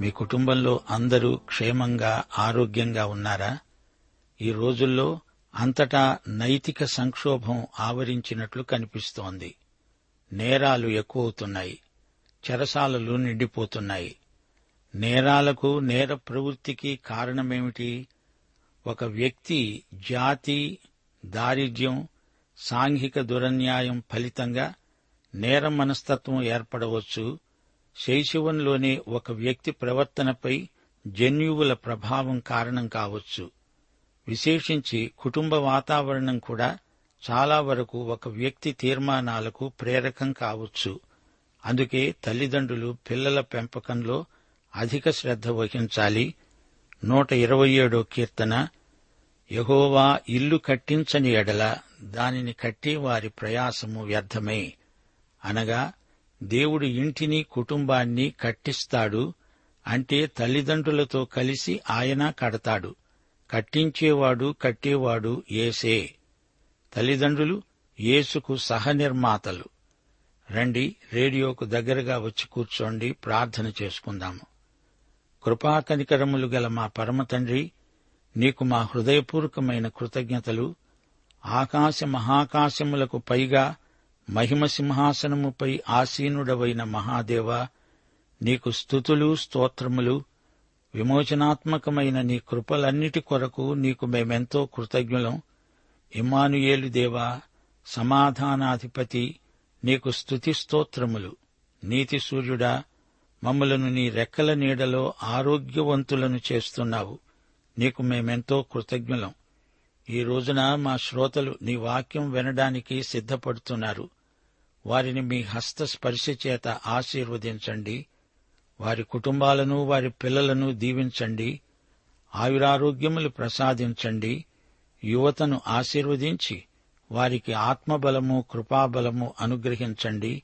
మీ కుటుంబంలో అందరూ క్షేమంగా ఆరోగ్యంగా ఉన్నారా? ఈ రోజుల్లో అంతటా నైతిక సంక్షోభం ఆవరించినట్లు కనిపిస్తోంది. నేరాలు ఎక్కువవుతున్నాయి. చెరసాలలు నిండిపోతున్నాయి. నేరాలకు నేర ప్రవృత్తికి కారణమేమిటి? ఒక వ్యక్తి జాతి దారిద్ర్యం సాంఘిక దురన్యాయం ఫలితంగా నేర మనస్తత్వం ఏర్పడవచ్చు. శైశవంలోనే ఒక వ్యక్తి ప్రవర్తనపై జన్యువుల ప్రభావం కారణం కావచ్చు. విశేషించి కుటుంబ వాతావరణం కూడా చాలా వరకు ఒక వ్యక్తి తీర్మానాలకు ప్రేరకం కావచ్చు. అందుకే తల్లిదండ్రులు పిల్లల పెంపకంలో అధిక శ్రద్ధ వహించాలి. నూట ఇరవై ఏడో కీర్తన యహోవా ఇల్లు కట్టించని ఎడల దానిని కట్టేవారి ప్రయాసము వ్యర్థమే అనగా దేవుడు ఇంటిని కుటుంబాన్ని కట్టిస్తాడు అంటే తల్లిదండ్రులతో కలిసి ఆయన కడతాడు. కట్టించేవాడు కట్టేవాడు ఏసే తల్లిదండ్రులు యేసుకు సహనిర్మాతలు. రండి రేడియోకు దగ్గరగా వచ్చి కూర్చోండి ప్రార్థన చేసుకుందాము. కృపాకనికరములు గల మా పరమతండ్రి నీకు మా హృదయపూర్వకమైన కృతజ్ఞతలు. ఆకాశ మహాకాశములకు పైగా మహిమ సింహాసనముపై ఆసీనుడవైన మహాదేవ నీకు స్థుతులు స్తోత్రములు విమోచనాత్మకమైన నీ కృపలన్నిటి కొరకు నీకు మేమెంతో కృతజ్ఞులం. ఇమానుయేలు దేవా సమాధానాధిపతి నీకు స్థుతి స్తోత్రములు. నీతి సూర్యుడా మమ్మలను నీ రెక్కల నీడలో ఆరోగ్యవంతులను చేస్తున్నావు. నీకు మేమెంతో కృతజ్ఞులం. ఈ రోజున మా శ్రోతలు నీ వాక్యం వినడానికి సిద్ధపడుతున్నారు. వారిని మీ హస్తస్పర్శ చేత ఆశీర్వదించండి. వారి కుటుంబాలను వారి పిల్లలను దీవించండి. ఆయురారోగ్యములు ప్రసాదించండి. యువతను ఆశీర్వదించి వారికి ఆత్మబలము కృపాబలము అనుగ్రహించండి.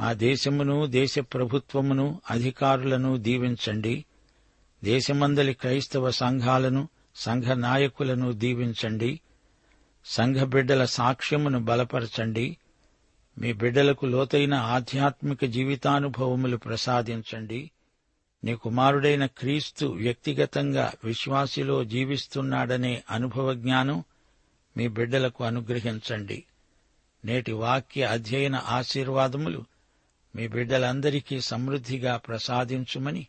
మా దేశమును దేశ ప్రభుత్వమును అధికారులను దీవించండి. దేశమందలి క్రైస్తవ సంఘాలను సంఘ నాయకులను దీవించండి. సంఘ బిడ్డల సాక్ష్యమును బలపరచండి. మీ బిడ్డలకు లోతైన ఆధ్యాత్మిక జీవితానుభవములు ప్రసాదించండి. నీ కుమారుడైన క్రీస్తు వ్యక్తిగతంగా విశ్వాసిలో జీవిస్తున్నాడనే అనుభవ జ్ఞానం మీ బిడ్డలకు అనుగ్రహించండి. నేటి వాక్య అధ్యయన ఆశీర్వాదములు మీ బిడ్డలందరికీ సమృద్ధిగా ప్రసాదించుమని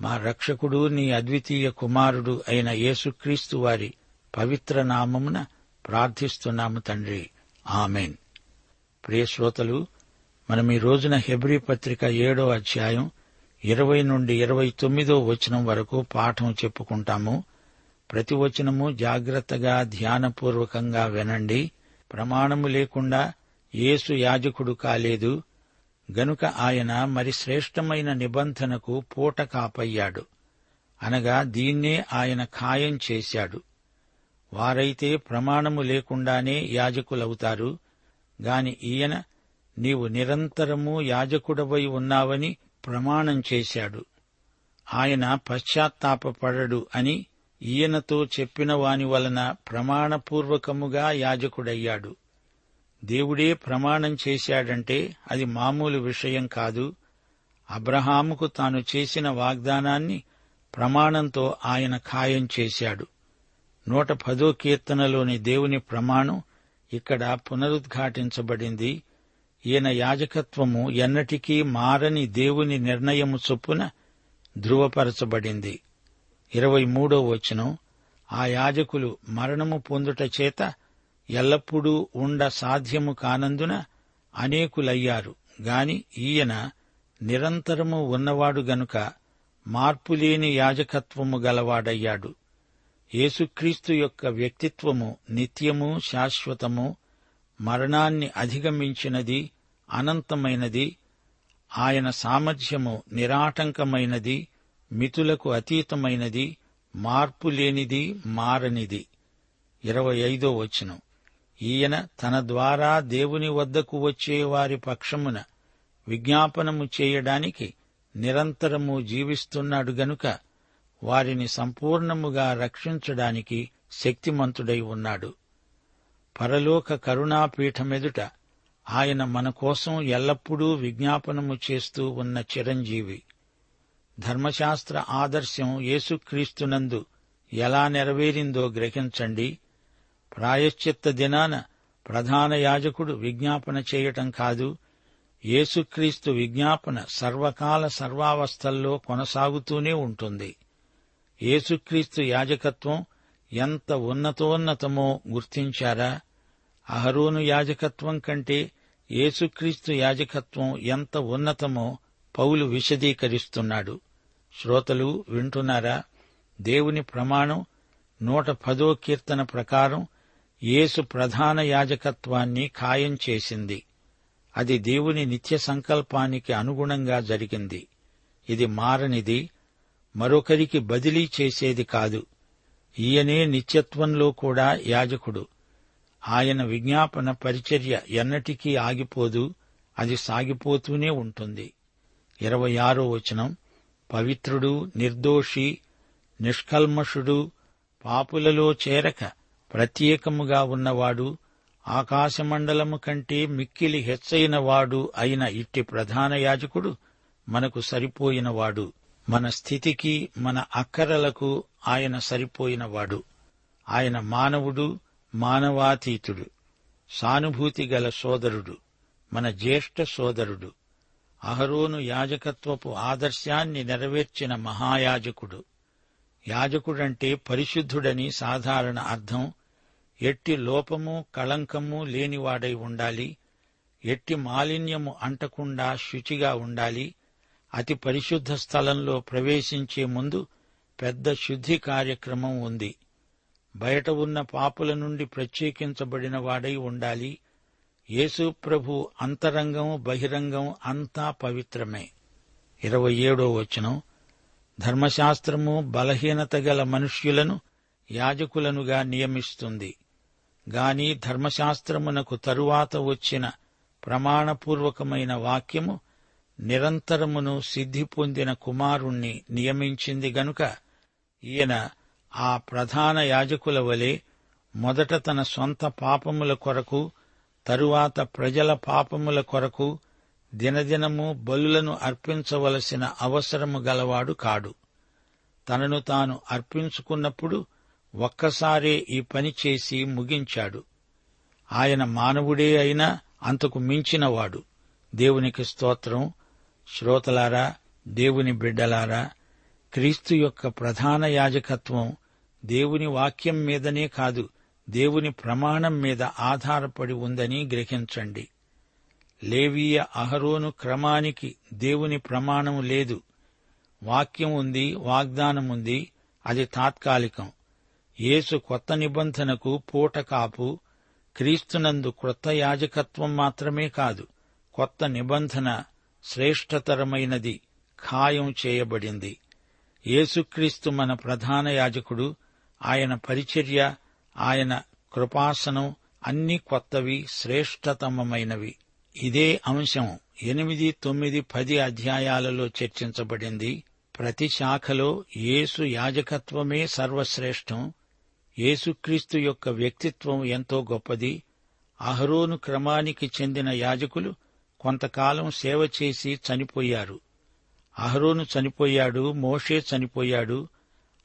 మా రక్షకుడు నీ అద్వితీయ కుమారుడు అయిన యేసుక్రీస్తు వారి పవిత్ర నామమున ప్రార్థిస్తున్నాము తండ్రి. ఆమెన్. ప్రియశ్రోతలు మనం ఈ రోజున హెబ్రీ పత్రిక ఏడో అధ్యాయం ఇరవై నుండి ఇరవై తొమ్మిదో వచనం వరకు పాఠం చెప్పుకుంటాము. ప్రతి వచనము జాగ్రత్తగా ధ్యానపూర్వకంగా వినండి. ప్రమాణము లేకుండా యేసు యాజకుడు కాలేదు. గనుక ఆయన మరి శ్రేష్టమైన నిబంధనకు పూట కాపయ్యాడు అనగా దీన్నే ఆయన ఖాయం చేశాడు. వారైతే ప్రమాణము లేకుండానే యాజకులవుతారు. గాని ఈయన నీవు నిరంతరము యాజకుడవై ఉన్నావని ప్రమాణం చేశాడు. ఆయన పశ్చాత్తాపడడు అని ఈయనతో చెప్పిన వాని వలన ప్రమాణపూర్వకముగా యాజకుడయ్యాడు. దేవుడే ప్రమాణం చేశాడంటే అది మామూలు విషయం కాదు. అబ్రహాముకు తాను చేసిన వాగ్దానాన్ని ప్రమాణంతో ఆయన ఖాయం చేశాడు. నూట పదో కీర్తనలోని దేవుని ప్రమాణం ఇక్కడ పునరుద్ఘాటించబడింది. ఈయన యాజకత్వము ఎన్నటికీ మారని దేవుని నిర్ణయము చొప్పున ధృవపరచబడింది. ఇరవై మూడో వచనం ఆ యాజకులు మరణము పొందుట చేత ఎల్లప్పుడూ ఉండ సాధ్యము కానందున అనేకులయ్యారు. గాని ఈయన నిరంతరము ఉన్నవాడు గనుక మార్పులేని యాజకత్వము గలవాడయ్యాడు. యేసుక్రీస్తు యొక్క వ్యక్తిత్వము నిత్యము శాశ్వతము మరణాన్ని అధిగమించినది అనంతమైనది ఆయన సామర్థ్యము నిరాటంకమైనది మితులకు అతీతమైనది మార్పులేనిది మారనిది. ఇరవై ఐదో వచనం. ఈయన తన ద్వారా దేవుని వద్దకు వచ్చే వారి పక్షమున విజ్ఞాపనము చేయడానికి నిరంతరము జీవిస్తున్నాడు గనుక వారిని సంపూర్ణముగా రక్షించడానికి శక్తిమంతుడై ఉన్నాడు. పరలోక కరుణాపీఠమెదుట ఆయన మన కోసం ఎల్లప్పుడూ విజ్ఞాపనము చేస్తూ ఉన్న చిరంజీవి. ధర్మశాస్త్ర ఆదర్శం యేసుక్రీస్తునందు ఎలా నెరవేరిందో గ్రహించండి. ప్రాయశ్చిత్త దినాన ప్రధాన యాజకుడు విజ్ఞాపన చేయటం కాదు యేసుక్రీస్తు విజ్ఞాపన సర్వకాల సర్వావస్థల్లో కొనసాగుతూనే ఉంటుంది. యేసుక్రీస్తు యాజకత్వం ఎంత ఉన్నతోన్నతమో గుర్తించారా? అహరోను యాజకత్వం కంటే యేసుక్రీస్తు యాజకత్వం ఎంత ఉన్నతమో పౌలు విశదీకరిస్తున్నాడు. శ్రోతలు వింటున్నారా? దేవుని ప్రమాణం నూట పదో కీర్తన ప్రకారం యేసు ప్రధాన యాజకత్వాన్ని ఖాయం చేసింది. అది దేవుని నిత్య సంకల్పానికి అనుగుణంగా జరిగింది. ఇది మారనిది మరొకరికి బదిలీ చేసేది కాదు. ఈయనే నిత్యత్వంలో కూడా యాజకుడు. ఆయన విజ్ఞాపన పరిచర్య ఎన్నటికీ ఆగిపోదు అది సాగిపోతూనే ఉంటుంది. ఇరవై ఆరో వచనం పవిత్రుడు నిర్దోషి నిష్కల్మషుడు పాపులలో చేరక ప్రత్యేకముగా ఉన్నవాడు ఆకాశమండలము కంటే మిక్కిలి హెచ్చైనవాడు అయిన ఇట్టి ప్రధాన యాజకుడు మనకు సరిపోయినవాడు. మన స్థితికి మన అక్కరలకు ఆయన సరిపోయినవాడు. ఆయన మానవుడు మానవాతీతుడు సానుభూతి గల సోదరుడు మన జ్యేష్ఠ సోదరుడు అహరోను యాజకత్వపు ఆదర్శాన్ని నెరవేర్చిన మహాయాజకుడు. యాజకుడంటే పరిశుద్ధుడని సాధారణ అర్థం ఎట్టి లోపము కళంకము లేనివాడై ఉండాలి. ఎట్టి మాలిన్యము అంటకుండా శుచిగా ఉండాలి. అతి పరిశుద్ధ స్థలంలో ప్రవేశించే ముందు పెద్ద శుద్ధి కార్యక్రమం ఉంది. బయట ఉన్న పాపుల నుండి ప్రత్యేకించబడిన వాడై ఉండాలి. యేసు ప్రభు అంతరంగం బహిరంగం అంతా పవిత్రమే. ఇరవై ఏడో వచనం. ధర్మశాస్త్రము బలహీనత గల మనుష్యులను యాజకులనుగా నియమిస్తుంది. గాని ధర్మశాస్త్రమునకు తరువాత వచ్చిన ప్రమాణపూర్వకమైన వాక్యము నిరంతరమును సిద్ధి పొందిన కుమారుణ్ణి నియమించింది గనుక ఈయన ఆ ప్రధాన యాజకుల వలె మొదట తన సొంత పాపముల కొరకు తరువాత ప్రజల పాపముల కొరకు దినదినము బలులను అర్పించవలసిన అవసరము గలవాడు కాడు. తనను తాను అర్పించుకున్నప్పుడు ఒక్కసారే ఈ పని చేసి ముగించాడు. ఆయన మానవుడే అయినా అంతకు మించినవాడు. దేవునికి స్తోత్రం. శ్రోతలారా దేవుని బిడ్డలారా క్రీస్తు యొక్క ప్రధాన యాజకత్వం దేవుని వాక్యం మీదనే కాదు దేవుని ప్రమాణం మీద ఆధారపడి ఉందని గ్రహించండి. లేవీయ అహరోను క్రమానికి దేవుని ప్రమాణం లేదు. వాక్యం ఉంది వాగ్దానం ఉంది అది తాత్కాలికం. యేసు కొత్త నిబంధనకు పూట కాపు క్రీస్తునందు క్రొత్త యాజకత్వం మాత్రమే కాదు కొత్త నిబంధన శ్రేష్టతరమైనది ఖాయం చేయబడింది. యేసుక్రీస్తు మన ప్రధాన యాజకుడు ఆయన పరిచర్య ఆయన కృపాసనం అన్ని కొత్తవి శ్రేష్టతమమైనవి. ఇదే అంశం ఎనిమిది తొమ్మిది పది అధ్యాయాలలో చర్చించబడింది. ప్రతి శాఖలో యేసు యాజకత్వమే సర్వశ్రేష్టం. యేసుక్రీస్తు యొక్క వ్యక్తిత్వం ఎంతో గొప్పది. అహరోను క్రమానికి చెందిన యాజకులు కొంతకాలం సేవ చేసి చనిపోయారు. అహరోను చనిపోయాడు మోషే చనిపోయాడు.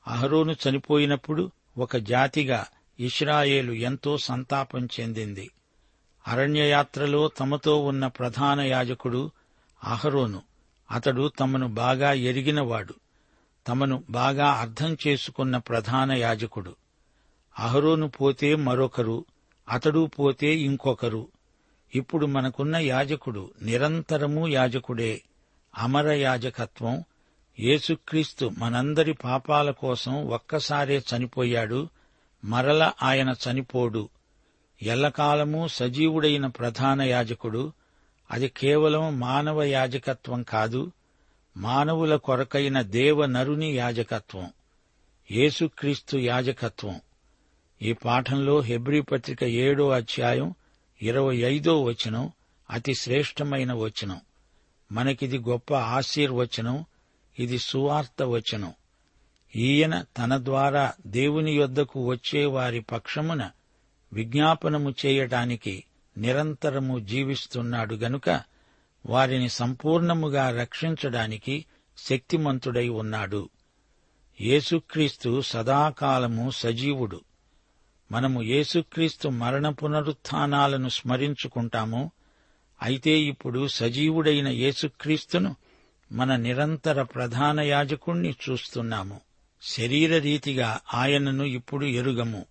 అహరోను చనిపోయినప్పుడు ఒక జాతిగా ఇస్రాయేలు ఎంతో సంతాపం చెందింది. అరణ్యయాత్రలో తమతో ఉన్న ప్రధాన యాజకుడు అహరోను. అతడు తమను బాగా ఎరిగినవాడు. తమను బాగా అర్థం చేసుకున్న ప్రధాన యాజకుడు. అహరోను పోతే మరొకరు అతడు పోతే ఇంకొకరు. ఇప్పుడు మనకున్న యాజకుడు నిరంతరము యాజకుడే అమర యాజకత్వం. యేసుక్రీస్తు మనందరి పాపాల కోసం ఒక్కసారే చనిపోయాడు మరల ఆయన చనిపోడు. ఎల్లకాలము సజీవుడైన ప్రధాన యాజకుడు అది కేవలం మానవ యాజకత్వం కాదు మానవుల కొరకైన దేవ నరుని యాజకత్వం. యేసుక్రీస్తు యాజకత్వం. ఈ పాఠంలో హెబ్రీ పత్రిక ఏడో అధ్యాయం ఇరవై ఐదో వచనం అతి శ్రేష్టమైన వచనం. మనకిది గొప్ప ఆశీర్వచనం ఇది సువార్త వచనం. ఈయన తన ద్వారా దేవుని యొద్దకు వచ్చే వారి పక్షమున విజ్ఞాపనము చేయటానికి నిరంతరము జీవిస్తున్నాడు గనుక వారిని సంపూర్ణముగా రక్షించడానికి శక్తిమంతుడై ఉన్నాడు. యేసుక్రీస్తు సదాకాలము సజీవుడు. మనము యేసుక్రీస్తు మరణ పునరుత్థానాలను స్మరించుకుంటాము అయితే ఇప్పుడు సజీవుడైన యేసుక్రీస్తును మన నిరంతర ప్రధాన యాజకుణ్ణి చూస్తున్నాము. శరీర రీతిగా ఆయనను ఇప్పుడు ఎరుగము.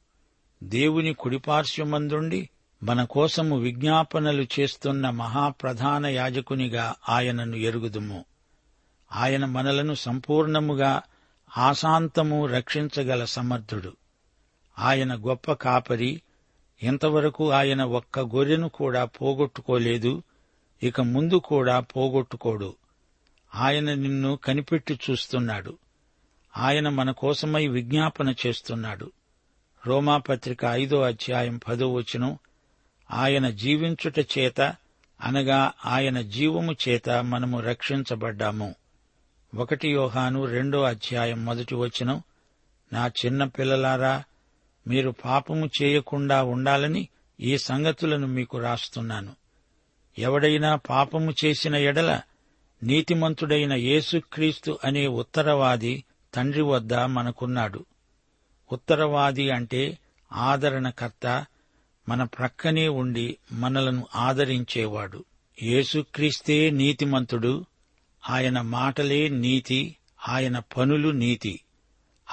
దేవుని కుడిపార్శ్వమందుండి మన కోసము విజ్ఞాపనలు చేస్తున్న మహాప్రధాన యాజకునిగా ఆయనను ఎరుగుదుము. ఆయన మనలను సంపూర్ణముగా ఆశాంతము రక్షించగల సమర్థుడు. ఆయన గొప్ప కాపరి. ఇంతవరకు ఆయన ఒక్క గొర్రెను కూడా పోగొట్టుకోలేదు. ఇక ముందు కూడా పోగొట్టుకోడు. ఆయన నిన్ను కనిపెట్టి చూస్తున్నాడు. ఆయన మన కోసమై విజ్ఞాపన చేస్తున్నాడు. రోమాపత్రిక ఐదో అధ్యాయం పదో వచనం. ఆయన జీవించుట చేత అనగా ఆయన జీవము చేత మనము రక్షించబడ్డాము. ఒకటి యోహాను రెండో అధ్యాయం మొదటి వచనం. నా చిన్న పిల్లలారా మీరు పాపము చేయకుండా ఉండాలని ఈ సంగతులను మీకు రాస్తున్నాను. ఎవడైనా పాపము చేసిన ఎడల నీతిమంతుడైన యేసుక్రీస్తు అనే ఉత్తరవాది తండ్రి వద్ద మనకున్నాడు. ఉత్తరవాది అంటే ఆదరణకర్త మన ప్రక్కనే ఉండి మనలను ఆదరించేవాడు. యేసుక్రీస్తే నీతిమంతుడు ఆయన మాటలే నీతి ఆయన పనులు నీతి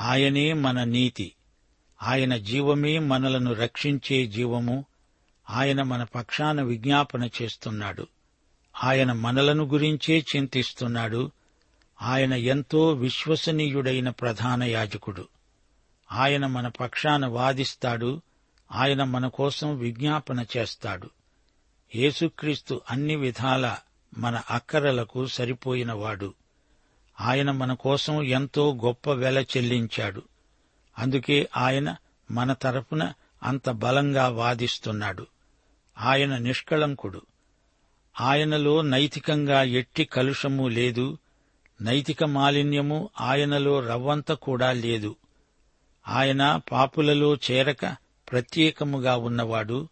ఆయనే మన నీతి. ఆయన జీవమే మనలను రక్షించే జీవము. ఆయన మన పక్షాన విజ్ఞాపన చేస్తున్నాడు. ఆయన మనలను గురించే చింతిస్తున్నాడు. ఆయన ఎంతో విశ్వసనీయుడైన ప్రధాన యాజకుడు. ఆయన మన పక్షాన వాదిస్తాడు. ఆయన మన కోసం విజ్ఞాపన చేస్తాడు. యేసుక్రీస్తు అన్ని విధాల మన అక్కరలకు సరిపోయినవాడు. ఆయన మన కోసం ఎంతో గొప్ప వెల చెల్లించాడు. అందుకే ఆయన మన తరపున అంత బలంగా వాదిస్తున్నాడు. ఆయన నిష్కళంకుడు. ఆయనలో నైతికంగా ఎట్టి కలుషము లేదు. నైతిక మాలిన్యము ఆయనలో రవ్వంత కూడా లేదు. ఆయన పాపులలో చేరక ప్రత్యేకముగా ఉన్నవాడు.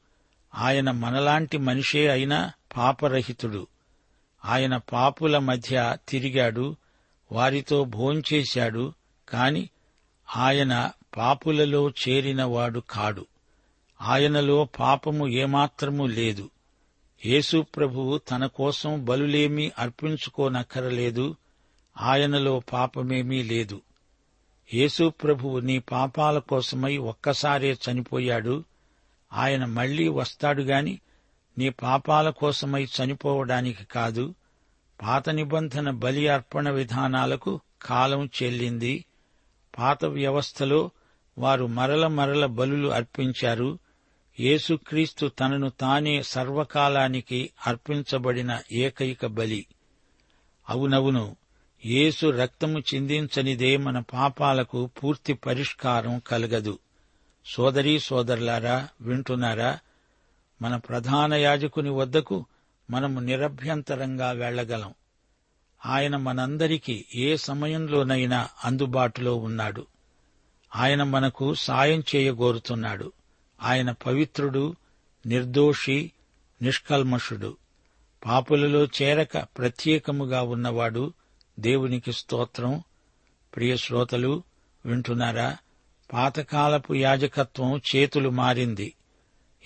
ఆయన మనలాంటి మనిషే అయినా పాపరహితుడు. ఆయన పాపుల మధ్య తిరిగాడు. వారితో భోంచేశాడు. కాని ఆయన పాపులలో చేరినవాడు కాడు. ఆయనలో పాపము ఏమాత్రము లేదు. యేసు ప్రభువు తన కోసం బలులేమీ అర్పించుకోనక్కరలేదు. ఆయనలో పాపమేమీ లేదు. యేసు ప్రభువు నీ పాపాల కోసమై ఒక్కసారే చనిపోయాడు. ఆయన మళ్ళీ వస్తాడుగాని నీ పాపాల కోసమై చనిపోవడానికి కాదు. పాత నిబంధన బలి అర్పణ విధానాలకు కాలం చెల్లింది. పాత వ్యవస్థలో వారు మరల మరల బలులు అర్పించారు. యేసుక్రీస్తు తనను తానే సర్వకాలానికి అర్పించబడిన ఏకైక బలి. అవునవును యేసు రక్తము చిందించనిదే మన పాపాలకు పూర్తి పరిష్కారం కలగదు. సోదరీ సోదరులారా వింటున్నారా? మన ప్రధాన యాజకుని వద్దకు మనము నిరభ్యంతరంగా వెళ్ళగలం ఆయన మనందరికీ ఏ సమయంలోనైనా అందుబాటులో ఉన్నాడు. ఆయన మనకు సాయం చేయగోరుతున్నాడు. ఆయన పవిత్రుడు నిర్దోషి నిష్కల్మషుడు. పాపులలో చేరక ప్రత్యేకముగా ఉన్నవాడు దేవునికి స్తోత్రం. ప్రియ శ్రోతలు వింటున్నారా? పాతకాలపు యాజకత్వం చేతులు మారింది.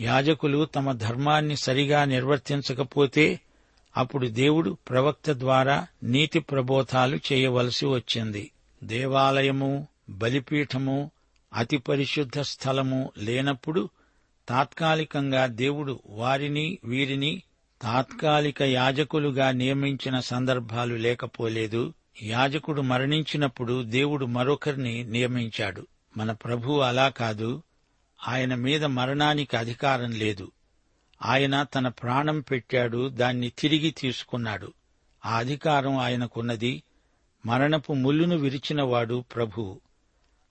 యాజకులు తమ ధర్మాన్ని సరిగా నిర్వర్తించకపోతే అప్పుడు దేవుడు ప్రవక్త ద్వారా నీతి ప్రబోధాలు చేయవలసి వచ్చింది. దేవాలయము బలిపీఠము అతి పరిశుద్ధ స్థలము లేనప్పుడు తాత్కాలికంగా దేవుడు వారిని వీరిని తాత్కాలిక యాజకులుగా నియమించిన సందర్భాలు లేకపోలేదు. యాజకుడు మరణించినప్పుడు దేవుడు మరొకరిని నియమించాడు. మన ప్రభు అలా కాదు. ఆయన మీద మరణానికి అధికారం లేదు. ఆయన తన ప్రాణం పెట్టాడు దాన్ని తిరిగి తీసుకున్నాడు. ఆ అధికారం ఆయనకున్నది. మరణపు ముల్లును విరిచినవాడు ప్రభువు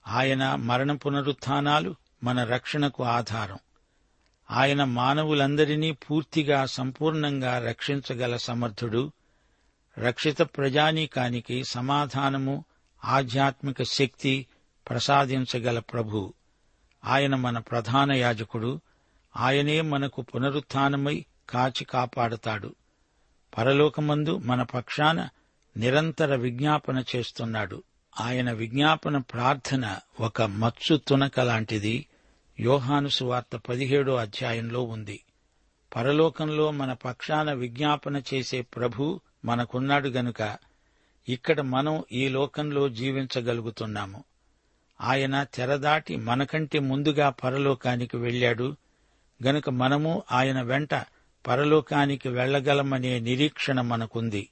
ఆయన మరణ పునరుత్నాలు మన రక్షణకు ఆధారం. ఆయన మానవులందరినీ పూర్తిగా సంపూర్ణంగా రక్షించగల సమర్థుడు. రక్షిత ప్రజానీకానికి సమాధానము ఆధ్యాత్మిక శక్తి ప్రసాదించగల ప్రభు. ఆయన మన ప్రధాన యాజకుడు. ఆయనే మనకు పునరుత్నమై కాచి కాపాడుతాడు. పరలోకమందు మన పక్షాన నిరంతర విజ్ఞాపన చేస్తున్నాడు. ఆయన విజ్ఞాపన ప్రార్థన ఒక మత్సు తునక లాంటిది. యోహాను సువార్త పదిహేడో అధ్యాయంలో ఉంది. పరలోకంలో మన పక్షాన విజ్ఞాపన చేసే ప్రభు మనకున్నాడు గనుక ఇక్కడ మనం ఈ లోకంలో జీవించగలుగుతున్నాము. ఆయన తెరదాటి మనకంటే ముందుగా పరలోకానికి వెళ్ళాడు. గనుక మనము ఆయన వెంట పరలోకానికి వెళ్ళగలమనే నిరీక్షణ మనకుంది.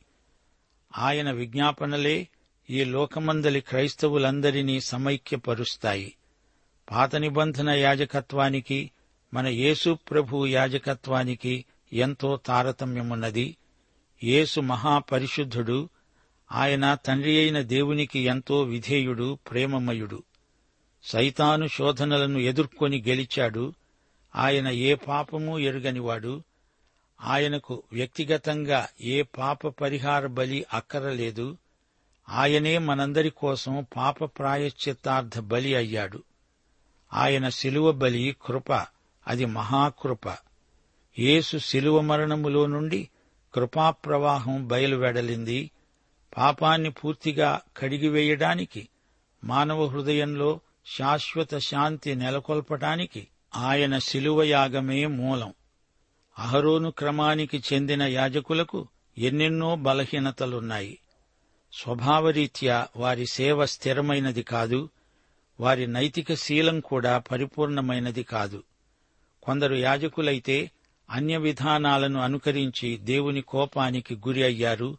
ఆయన విజ్ఞాపనలే ఈ లోకమందలి క్రైస్తవులందరినీ సమైక్యపరుస్తాయి. పాత నిబంధన యాజకత్వానికి మన యేసు ప్రభు యాజకత్వానికి ఎంతో తారతమ్యమున్నది. యేసు మహాపరిశుద్ధుడు ఆయన తండ్రి అయిన దేవునికి ఎంతో విధేయుడు ప్రేమమయుడు. సైతాను శోధనలను ఎదుర్కొని గెలిచాడు. ఆయన ఏ పాపము ఎరుగనివాడు. ఆయనకు వ్యక్తిగతంగా ఏ పాప పరిహార బలి అక్కరలేదు. ఆయనే మనందరి కోసం పాప ప్రాయశ్చిత్తార్థ బలి అయ్యాడు. ఆయన శిలువ బలి కృప అది మహాకృప. యేసు శిలువ మరణములో నుండి కృపాప్రవాహం బయలువెడలింది. పాపాన్ని పూర్తిగా కడిగివేయడానికి మానవ హృదయంలో శాశ్వత శాంతి నెలకొల్పటానికి ఆయన శిలువయాగమే మూలం. అహరోను క్రమానికి చెందిన యాజకులకు ఎన్నెన్నో బలహీనతలున్నాయి. స్వభావరీత్యా వారి సేవ స్థిరమైనది కాదు వారి నైతిక శీలం కూడా పరిపూర్ణమైనది కాదు. కొందరు యాజకులైతే అన్య విధానాలను అనుకరించి దేవుని కోపానికి గురి అయ్యారు.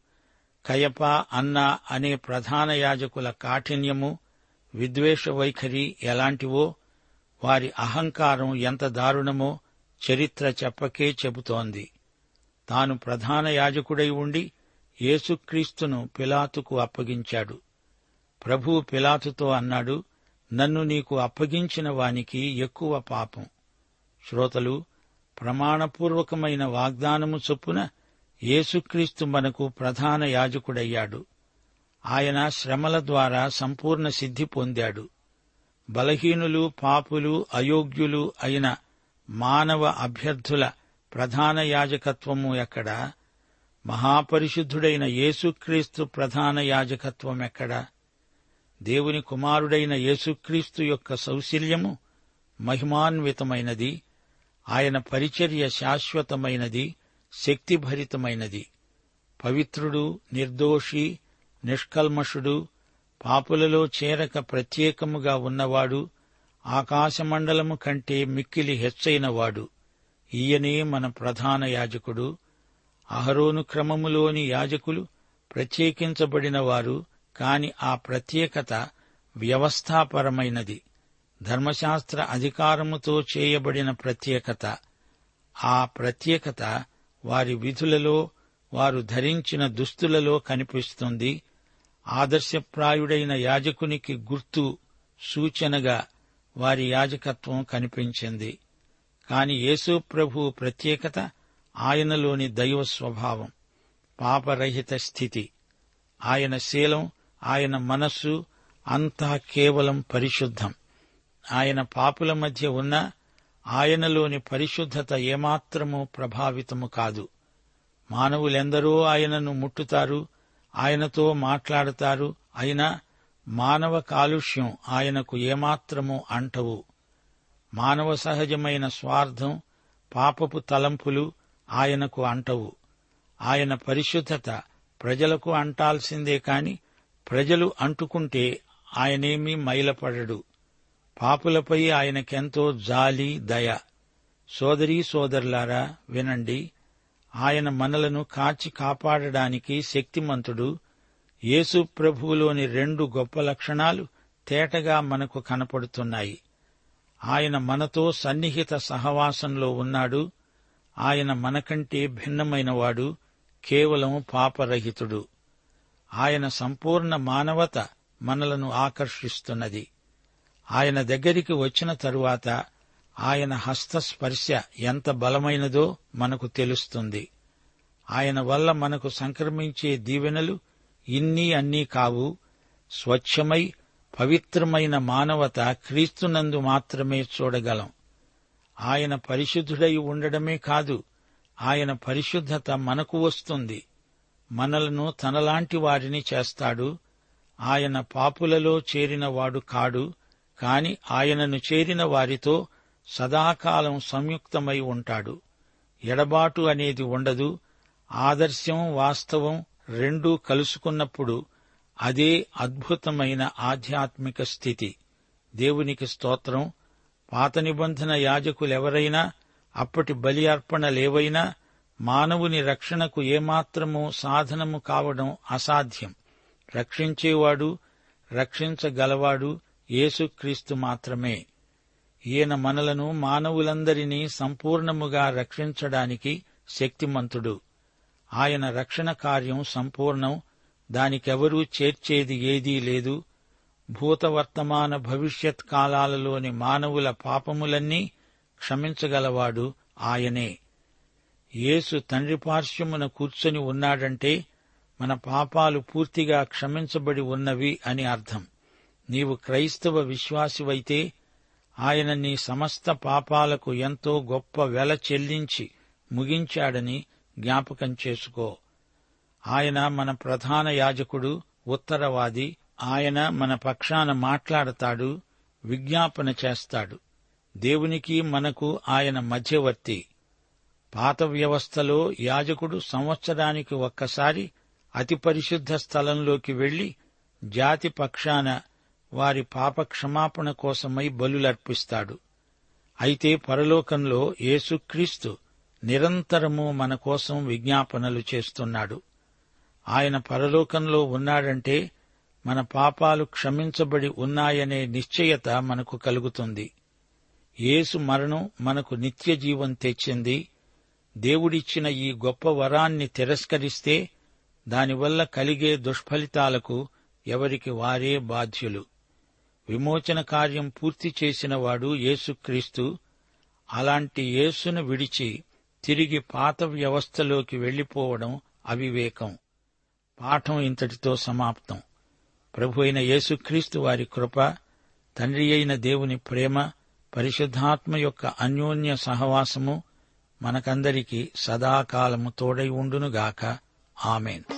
కయప అన్న అనే ప్రధాన యాజకుల కాఠిన్యము విద్వేష వైఖరి ఎలాంటివో వారి అహంకారం ఎంత దారుణమో చరిత్ర చెప్పకే చెబుతోంది. తాను ప్రధాన యాజకుడై ఉండి యేసుక్రీస్తును పిలాతుకు అప్పగించాడు. ప్రభు పిలాతుతో అన్నాడు నన్ను నీకు అప్పగించిన వానికి ఎక్కువ పాపం. శ్రోతలు ప్రమాణపూర్వకమైన వాగ్దానము చొప్పున యేసుక్రీస్తు మనకు ప్రధాన యాజకుడయ్యాడు. ఆయన శ్రమల ద్వారా సంపూర్ణ సిద్ధి పొందాడు. బలహీనులు పాపులు అయోగ్యులు అయిన మానవ అభ్యర్థుల ప్రధాన యాజకత్వము ఎక్కడ? మహాపరిశుద్ధుడైన యేసుక్రీస్తు ప్రధాన యాజకత్వం ఎక్కడ? దేవుని కుమారుడైన యేసుక్రీస్తు యొక్క సౌశల్యము మహిమాన్వితమైనది ఆయన పరిచర్య శాశ్వతమైనది శక్తిభరితమైనది. పవిత్రుడు నిర్దోషి నిష్కల్మషుడు పాపులలో చేరక ప్రత్యేకముగా ఉన్నవాడు ఆకాశమండలము కంటే మిక్కిలి హెచ్చైనవాడు. ఈయనే మన ప్రధాన యాజకుడు. అహరోను క్రమములోని యాజకులు ప్రత్యేకించబడినవారు కాని ఆ ప్రత్యేకత వ్యవస్థాపరమైనది. ధర్మశాస్త్ర అధికారముతో చేయబడిన ప్రత్యేకత. ఆ ప్రత్యేకత వారి విధులలో వారు ధరించిన దుస్తులలో కనిపిస్తుంది. ఆదర్శప్రాయుడైన యాజకునికి గుర్తు సూచనగా వారి యాజకత్వం కనిపించింది. కాని యేసు ప్రభు ప్రత్యేకత ఆయనలోని దైవ స్వభావం పాపరహిత స్థితి. ఆయన శీలం ఆయన మనస్సు అంతా కేవలం పరిశుద్ధం. ఆయన పాపుల మధ్య ఉన్న ఆయనలోని పరిశుద్ధత ఏమాత్రమూ ప్రభావితము కాదు. మానవులెందరో ఆయనను ముట్టుతారు ఆయనతో మాట్లాడతారు. అయినా మానవ కాలుష్యం ఆయనకు ఏమాత్రమూ అంటవు. మానవ సహజమైన స్వార్థం పాపపు తలంపులు ఆయనకు అంటవు. ఆయన పరిశుద్ధత ప్రజలకు అంటాల్సిందే కాని ప్రజలు అంటుకుంటే ఆయనేమీ మైలపడడు. పాపులపై ఆయనకెంతో జాలి దయ. సోదరీ సోదరులారా వినండి. ఆయన మనలను కాచి కాపాడడానికి శక్తిమంతుడు. యేసు ప్రభువులోని రెండు గొప్ప లక్షణాలు తేటగా మనకు కనపడుతున్నాయి. ఆయన మనతో సన్నిహిత సహవాసంలో ఉన్నాడు. ఆయన మనకంటే భిన్నమైనవాడు కేవలం పాపరహితుడు. ఆయన సంపూర్ణ మానవత మనలను ఆకర్షిస్తున్నది. ఆయన దగ్గరికి వచ్చిన తరువాత ఆయన హస్తస్పర్శ ఎంత బలమైనదో మనకు తెలుస్తుంది. ఆయన వల్ల మనకు సంక్రమించే దీవెనలు ఇన్ని అన్నీ కావు. స్వచ్ఛమై పవిత్రమైన మానవత క్రీస్తునందు మాత్రమే చూడగలం. ఆయన పరిశుద్ధుడై ఉండడమే కాదు ఆయన పరిశుద్ధత మనకు వస్తుంది. మనలను తనలాంటి వారిని చేస్తాడు. ఆయన పాపులలో చేరినవాడు కాడు కాని ఆయనను చేరిన వారితో సదాకాలం సంయుక్తమై ఉంటాడు. ఎడబాటు అనేది ఉండదు. ఆదర్శం వాస్తవం రెండూ కలుసుకున్నప్పుడు అదే అద్భుతమైన ఆధ్యాత్మిక స్థితి. దేవునికి స్తోత్రం. పాత నిబంధన యాజకులెవరైనా అప్పటి బలి అర్పణలేవైనా మానవుని రక్షణకు ఏమాత్రమూ సాధనము కావడం అసాధ్యం. రక్షించేవాడు రక్షించగలవాడు యేసుక్రీస్తు మాత్రమే. ఈయన మనలను మానవులందరినీ సంపూర్ణముగా రక్షించడానికి శక్తిమంతుడు. ఆయన రక్షణ కార్యం సంపూర్ణం. దానికెవరూ చేర్చేది ఏదీ లేదు. భూతవర్తమాన భవిష్యత్ కాలాలలోని మానవుల పాపములన్నీ క్షమించగలవాడు ఆయనే. యేసు తండ్రి పార్శ్వమున కూర్చొని ఉన్నాడంటే మన పాపాలు పూర్తిగా క్షమించబడి ఉన్నవి అని అర్థం. నీవు క్రైస్తవ విశ్వాసివైతే ఆయన నీ సమస్త పాపాలకు ఎంతో గొప్ప వెల చెల్లించి ముగించాడని జ్ఞాపకం చేసుకో. ఆయన మన ప్రధాన యాజకుడు ఉత్తరవాది. ఆయన మన పక్షాన మాట్లాడతాడు విజ్ఞాపన చేస్తాడు. దేవునికి మనకు ఆయన మధ్యవర్తి. పాత వ్యవస్థలో యాజకుడు సంవత్సరానికి ఒక్కసారి అతి పరిశుద్ధ స్థలంలోకి వెళ్ళి జాతి పక్షాన వారి పాప క్షమాపణ కోసమై బలులర్పిస్తాడు. అయితే పరలోకంలో యేసుక్రీస్తు నిరంతరము మన కోసం విజ్ఞాపనలు చేస్తున్నాడు. ఆయన పరలోకంలో ఉన్నాడంటే మన పాపాలు క్షమించబడి ఉన్నాయనే నిశ్చయత మనకు కలుగుతుంది. యేసు మరణం మనకు నిత్య జీవం తెచ్చింది. దేవుడిచ్చిన ఈ గొప్ప వరాన్ని తిరస్కరిస్తే దానివల్ల కలిగే దుష్ఫలితాలకు ఎవరికి వారే బాధ్యులు. విమోచన కార్యం పూర్తి చేసినవాడు యేసుక్రీస్తు అలాంటి యేసును విడిచి తిరిగి పాత వ్యవస్థలోకి వెళ్ళిపోవడం అవివేకం. పాఠం ఇంతటితో సమాప్తం. ప్రభు అయిన యేసుక్రీస్తు వారి కృప తండ్రి అయిన దేవుని ప్రేమ పరిశుద్ధాత్మ యొక్క అన్యోన్య సహవాసము మనకందరికీ సదాకాలము తోడై ఉండునుగాక. ఆమెన్.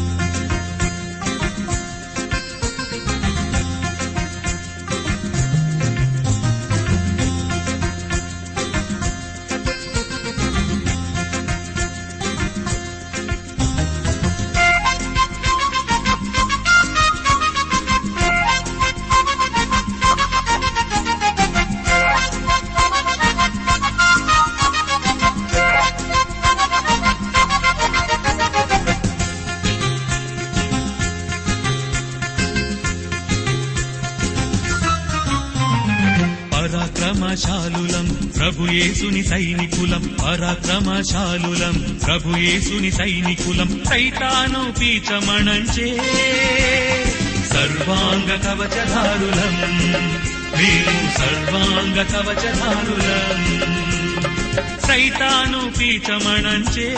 సైనికులం పరాక్రమశాలులం ప్రభుయేసుని సైనికులం సైతాను పీచమణంచే సర్వాంగ కవచధారులం. మేము సర్వాంగ కవచధారులం. సైతాను పీచమణంచే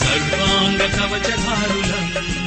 సర్వాంగ కవచధారులం.